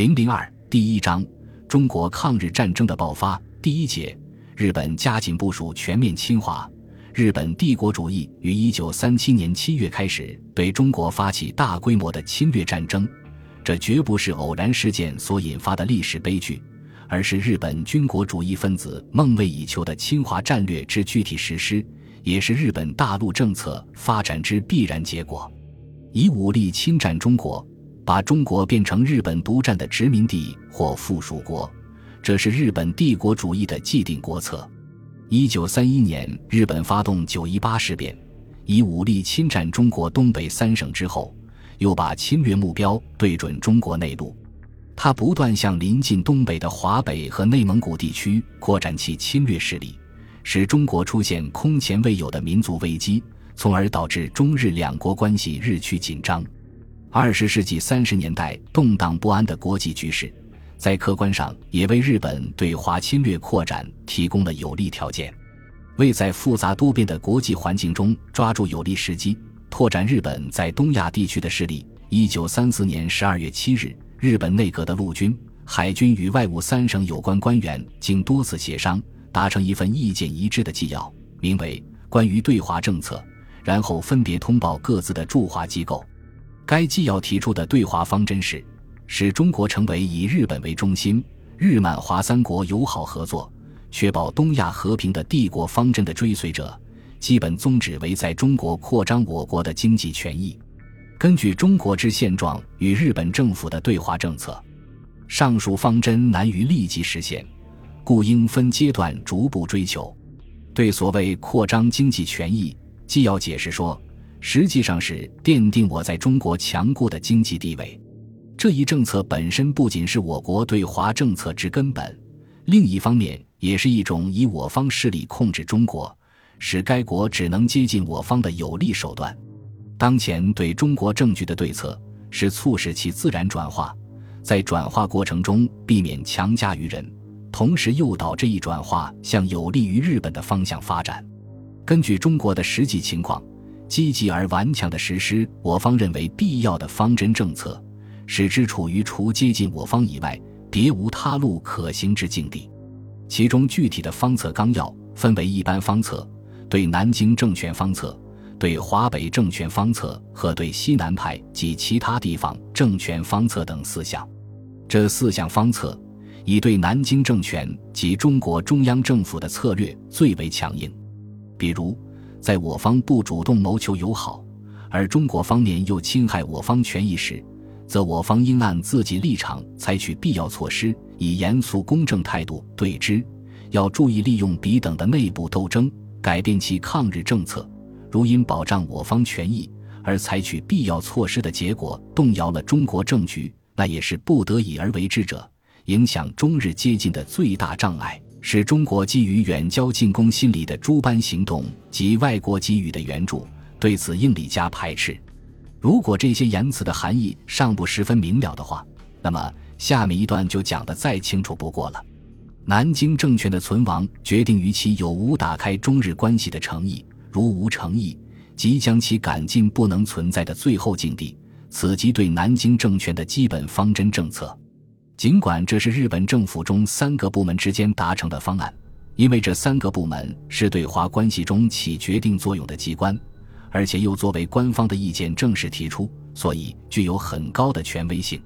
零零二第一章：中国抗日战争的爆发。第一节：日本加紧部署全面侵华。日本帝国主义于一九三七年七月开始对中国发起大规模的侵略战争，这绝不是偶然事件所引发的历史悲剧，而是日本军国主义分子梦寐以求的侵华战略之具体实施，也是日本大陆政策发展之必然结果。以武力侵占中国。把中国变成日本独占的殖民地或附属国，这是日本帝国主义的既定国策。一九三一年，日本发动九一八事变，以武力侵占中国东北三省之后，又把侵略目标对准中国内陆。他不断向临近东北的华北和内蒙古地区扩展其侵略势力，使中国出现空前未有的民族危机，从而导致中日两国关系日趋紧张。二十世纪三十年代动荡不安的国际局势，在客观上也为日本对华侵略扩展提供了有利条件。为在复杂多变的国际环境中抓住有利时机，拓展日本在东亚地区的势力，一九三四年十二月七日，日本内阁的陆军、海军与外务三省有关官员经多次协商，达成一份意见一致的纪要，名为《关于对华政策》，然后分别通报各自的驻华机构。该纪要提出的对华方针是，使中国成为以日本为中心、日满华三国友好合作、确保东亚和平的帝国方针的追随者。基本宗旨为在中国扩张我国的经济权益。根据中国之现状与日本政府的对华政策，上述方针难于立即实现，故应分阶段逐步追求。对所谓扩张经济权益，纪要解释说。实际上是奠定我在中国强固的经济地位，这一政策本身不仅是我国对华政策之根本，另一方面也是一种以我方势力控制中国，使该国只能接近我方的有力手段。当前对中国政局的对策是促使其自然转化，在转化过程中避免强加于人，同时诱导这一转化向有利于日本的方向发展。根据中国的实际情况。积极而顽强地实施我方认为必要的方针政策，使之处于除接近我方以外别无他路可行之境地。其中具体的方策纲要分为一般方策、对南京政权方策、对华北政权方策和对西南派及其他地方政权方策等四项。这四项方策，以对南京政权及中国中央政府的策略最为强硬，比如。在我方不主动谋求友好，而中国方面又侵害我方权益时，则我方应按自己立场采取必要措施，以严肃公正态度对之。要注意利用彼等的内部斗争，改变其抗日政策。如因保障我方权益而采取必要措施的结果动摇了中国政局，那也是不得已而为之者，影响中日接近的最大障碍。使中国基于远交近攻心理的诸般行动及外国给予的援助，对此应力加排斥。如果这些言辞的含义尚不十分明了的话，那么下面一段就讲得再清楚不过了。南京政权的存亡决定于其有无打开中日关系的诚意，如无诚意，即将其赶进不能存在的最后境地。此即对南京政权的基本方针政策。尽管这是日本政府中三个部门之间达成的方案，因为这三个部门是对华关系中起决定作用的机关，而且又作为官方的意见正式提出，所以具有很高的权威性。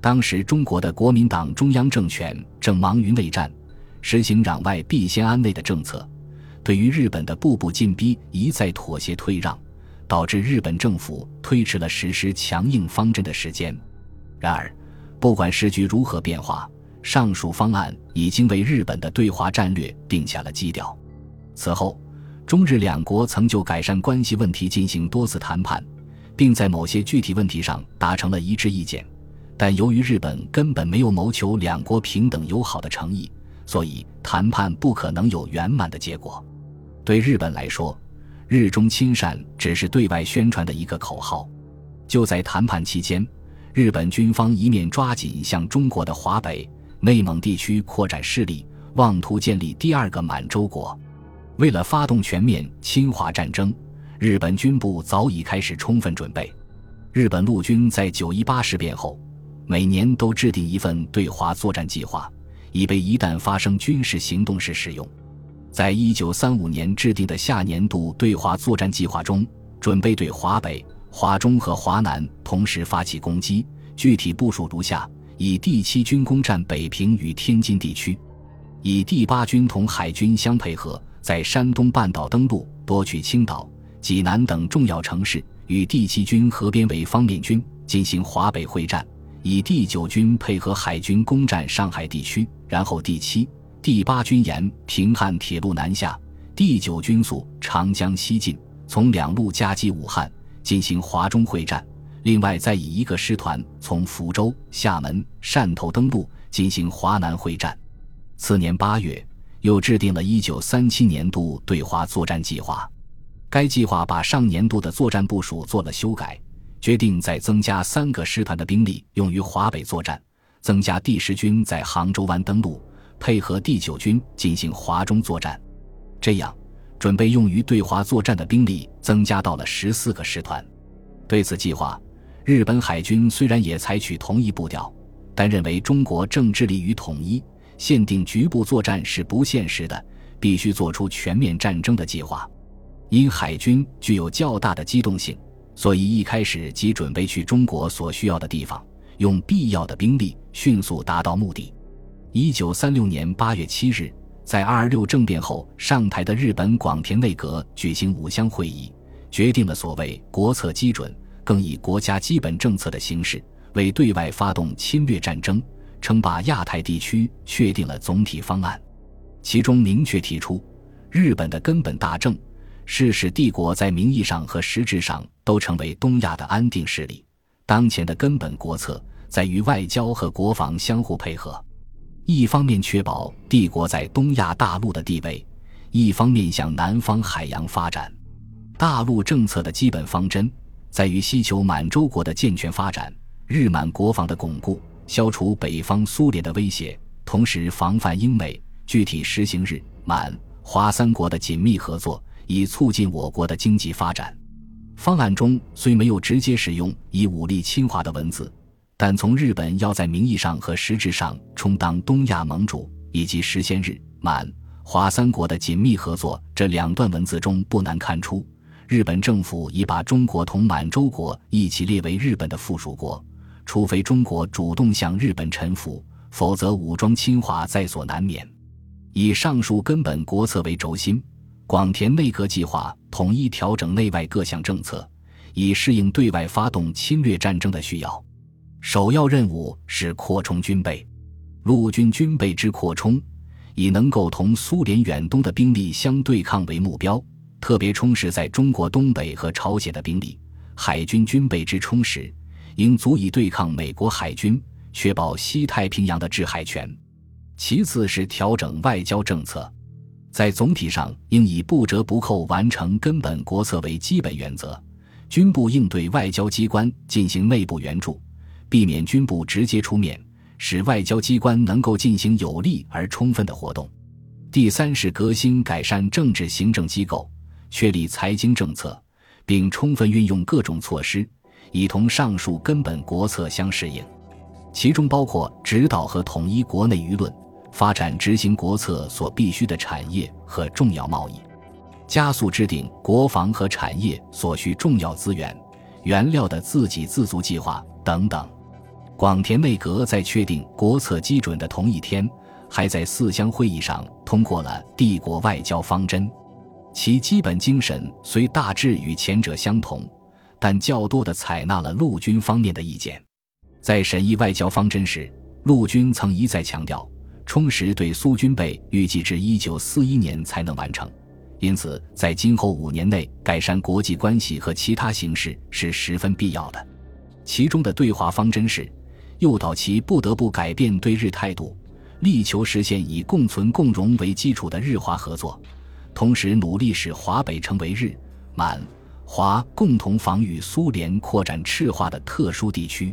当时中国的国民党中央政权正忙于内战，实行攘外必先安内的政策，对于日本的步步进逼一再妥协退让，导致日本政府推迟了实施强硬方针的时间。然而。不管时局如何变化，上述方案已经为日本的对华战略定下了基调。此后，中日两国曾就改善关系问题进行多次谈判，并在某些具体问题上达成了一致意见。但由于日本根本没有谋求两国平等友好的诚意，所以谈判不可能有圆满的结果。对日本来说，日中亲善只是对外宣传的一个口号。就在谈判期间。日本军方一面抓紧向中国的华北、内蒙地区扩展势力，妄图建立第二个满洲国。为了发动全面侵华战争，日本军部早已开始充分准备。日本陆军在九一八事变后，每年都制定一份对华作战计划，以备一旦发生军事行动时使用。在一九三五年制定的下年度对华作战计划中，准备对华北、华中和华南同时发起攻击，具体部署如下：以第七军攻占北平与天津地区，以第八军同海军相配合，在山东半岛登陆，夺取青岛、济南等重要城市；与第七军合编为方面军，进行华北会战；以第九军配合海军攻占上海地区，然后第七。第八军沿平汉铁路南下，第九军速长江西进，从两路夹击武汉，进行华中会战。另外，再以一个师团从福州、厦门、汕头登陆，进行华南会战。次年八月，又制定了一九三七年度对华作战计划。该计划把上年度的作战部署做了修改，决定再增加三个师团的兵力用于华北作战，增加第十军在杭州湾登陆。配合第九军进行华中作战，这样准备用于对华作战的兵力增加到了十四个师团。对此计划，日本海军虽然也采取同一步调，但认为中国正致力于统一，限定局部作战是不现实的，必须做出全面战争的计划。因海军具有较大的机动性，所以一开始即准备去中国所需要的地方，用必要的兵力迅速达到目的。一九三六年八月七日，在二二六政变后上台的日本广田内阁举行五相会议，决定了所谓国策基准，更以国家基本政策的形式为对外发动侵略战争、称霸亚太地区确定了总体方案。其中明确提出，日本的根本大政是使帝国在名义上和实质上都成为东亚的安定势力。当前的根本国策在于外交和国防相互配合。一方面确保帝国在东亚大陆的地位，一方面向南方海洋发展。大陆政策的基本方针在于希求满洲国的健全发展，日满国防的巩固，消除北方苏联的威胁，同时防范英美。具体实行日满华三国的紧密合作，以促进我国的经济发展。方案中虽没有直接使用以武力侵华的文字。但从日本要在名义上和实质上充当东亚盟主，以及实现日满华三国的紧密合作这两段文字中，不难看出，日本政府已把中国同满洲国一起列为日本的附属国，除非中国主动向日本臣服，否则武装侵华在所难免。以上述根本国策为轴心，广田内阁计划统一调整内外各项政策，以适应对外发动侵略战争的需要。首要任务是扩充军备，陆军军备之扩充，以能够同苏联远东的兵力相对抗为目标，特别充实在中国东北和朝鲜的兵力。海军军备之充实，应足以对抗美国海军，确保西太平洋的制海权。其次是调整外交政策，在总体上应以不折不扣完成根本国策为基本原则，军部应对外交机关进行内部援助。避免军部直接出面，使外交机关能够进行有力而充分的活动。第三是革新改善政治行政机构，确立财经政策，并充分运用各种措施，以同上述根本国策相适应。其中包括指导和统一国内舆论，发展执行国策所必须的产业和重要贸易，加速制定国防和产业所需重要资源、原料的自给自足计划等等。广田内阁在确定国策基准的同一天，还在四乡会议上通过了帝国外交方针，其基本精神虽大致与前者相同，但较多的采纳了陆军方面的意见。在审议外交方针时，陆军曾一再强调，充实对苏军备预计至一九四一年才能完成，因此在今后五年内改善国际关系和其他形势是十分必要的。其中的对华方针是。诱导其不得不改变对日态度，力求实现以共存共荣为基础的日华合作，同时努力使华北成为日满华共同防御苏联扩展赤化的特殊地区。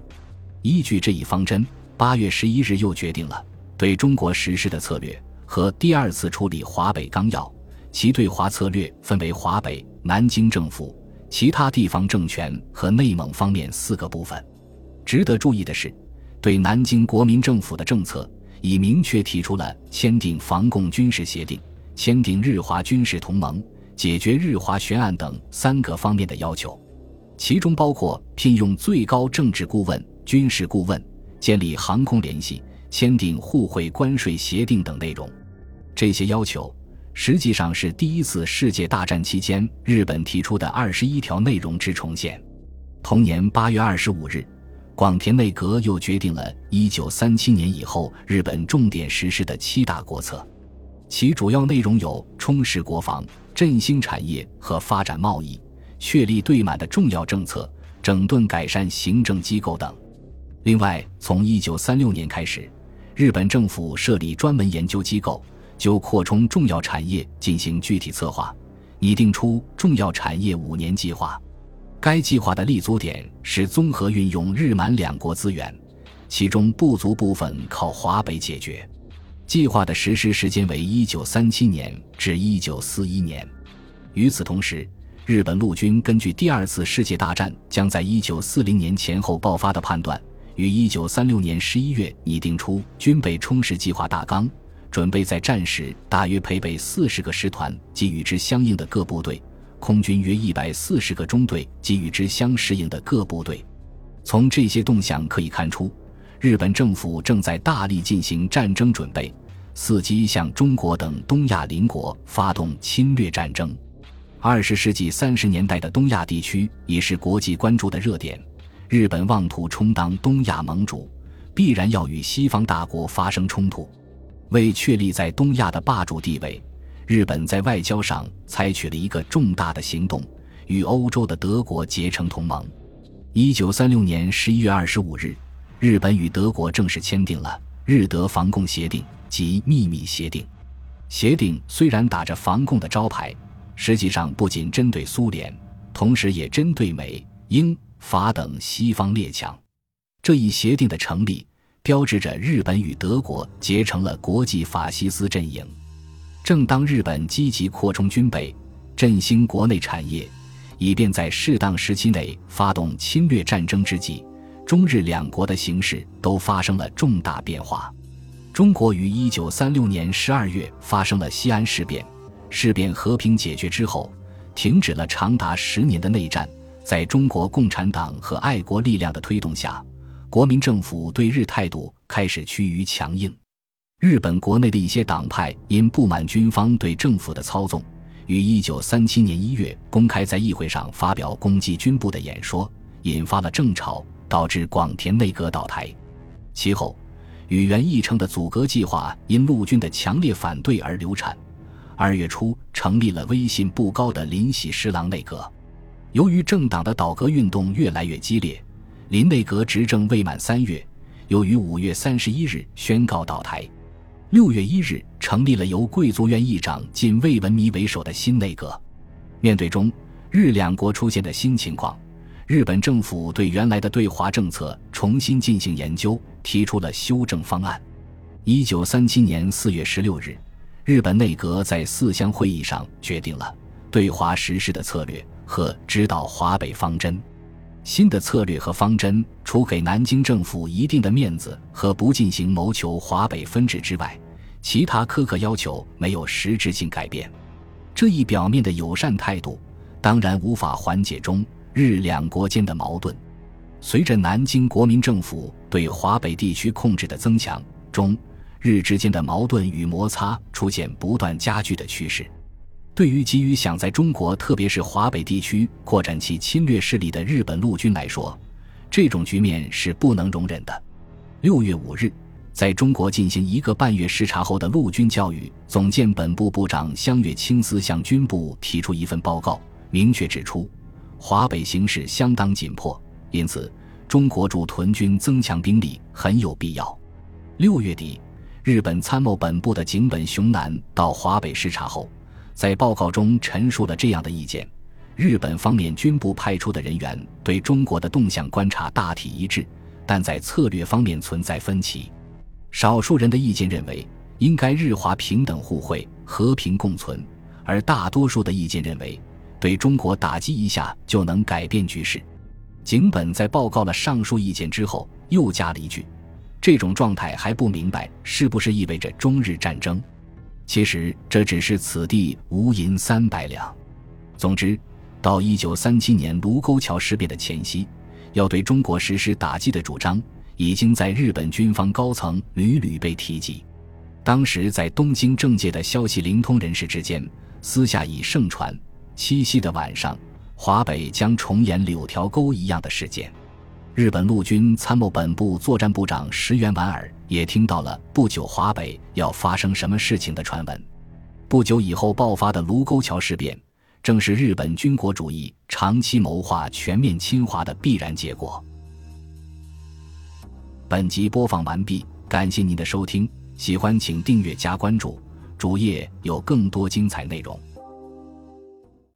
依据这一方针，八月十一日又决定了对中国实施的策略和第二次处理华北纲要。其对华策略分为华北、南京政府、其他地方政权和内蒙方面四个部分。值得注意的是。对南京国民政府的政策，已明确提出了签订防共军事协定、签订日华军事同盟、解决日华悬案等三个方面的要求，其中包括聘用最高政治顾问、军事顾问，建立航空联系，签订互惠关税协定等内容。这些要求实际上是第一次世界大战期间日本提出的二十一条内容之重现。同年八月二十五日。广田内阁又决定了1937年以后日本重点实施的七大国策，其主要内容有充实国防、振兴产业和发展贸易、确立对满的重要政策、整顿改善行政机构等。另外，从1936年开始，日本政府设立专门研究机构，就扩充重要产业进行具体策划，拟定出重要产业五年计划。该计划的立足点是综合运用日满两国资源，其中不足部分靠华北解决。计划的实施时间为一九三七年至一九四一年。与此同时，日本陆军根据第二次世界大战将在一九四零年前后爆发的判断，于一九三六年十一月拟定出军备充实计划大纲，准备在战时大约配备四十个师团及与之相应的各部队。空军约一百四十个中队及与之相适应的各部队，从这些动向可以看出，日本政府正在大力进行战争准备，伺机向中国等东亚邻国发动侵略战争。二十世纪三十年代的东亚地区已是国际关注的热点，日本妄图充当东亚盟主，必然要与西方大国发生冲突。为确立在东亚的霸主地位。日本在外交上采取了一个重大的行动，与欧洲的德国结成同盟。一九三六年十一月二十五日，日本与德国正式签订了日德防共协定及秘密协定。协定虽然打着防共的招牌，实际上不仅针对苏联，同时也针对美、英、法等西方列强。这一协定的成立，标志着日本与德国结成了国际法西斯阵营。正当日本积极扩充军备、振兴国内产业，以便在适当时期内发动侵略战争之际，中日两国的形势都发生了重大变化。中国于一九三六年十二月发生了西安事变，事变和平解决之后，停止了长达十年的内战。在中国共产党和爱国力量的推动下，国民政府对日态度开始趋于强硬。日本国内的一些党派因不满军方对政府的操纵，于一九三七年一月公开在议会上发表攻击军部的演说，引发了政潮，导致广田内阁倒台。其后，宇原义成的阻隔计划因陆军的强烈反对而流产。二月初，成立了威信不高的林喜十郎内阁。由于政党的倒阁运动越来越激烈，林内阁执政未满三月，又于五月三十一日宣告倒台。六月一日，成立了由贵族院议长近卫文弥为首的新内阁。面对中日两国出现的新情况，日本政府对原来的对华政策重新进行研究，提出了修正方案。一九三七年四月十六日，日本内阁在四乡会议上决定了对华实施的策略和指导华北方针。新的策略和方针，除给南京政府一定的面子和不进行谋求华北分治之外，其他苛刻要求没有实质性改变。这一表面的友善态度，当然无法缓解中日两国间的矛盾。随着南京国民政府对华北地区控制的增强，中日之间的矛盾与摩擦出现不断加剧的趋势。对于急于想在中国，特别是华北地区扩展其侵略势力的日本陆军来说，这种局面是不能容忍的。六月五日，在中国进行一个半月视察后的陆军教育总监本部部长香月清司向军部提出一份报告，明确指出，华北形势相当紧迫，因此中国驻屯军增强兵力很有必要。六月底，日本参谋本部的井本雄男到华北视察后。在报告中陈述了这样的意见：日本方面军部派出的人员对中国的动向观察大体一致，但在策略方面存在分歧。少数人的意见认为应该日华平等互惠、和平共存，而大多数的意见认为对中国打击一下就能改变局势。井本在报告了上述意见之后，又加了一句：这种状态还不明白是不是意味着中日战争。其实这只是此地无银三百两。总之，到一九三七年卢沟桥事变的前夕，要对中国实施打击的主张，已经在日本军方高层屡屡被提及。当时在东京政界的消息灵通人士之间，私下已盛传，七夕的晚上，华北将重演柳条沟一样的事件。日本陆军参谋本部作战部长石原莞尔也听到了不久华北要发生什么事情的传闻。不久以后爆发的卢沟桥事变，正是日本军国主义长期谋划全面侵华的必然结果。本集播放完毕，感谢您的收听，喜欢请订阅加关注，主页有更多精彩内容。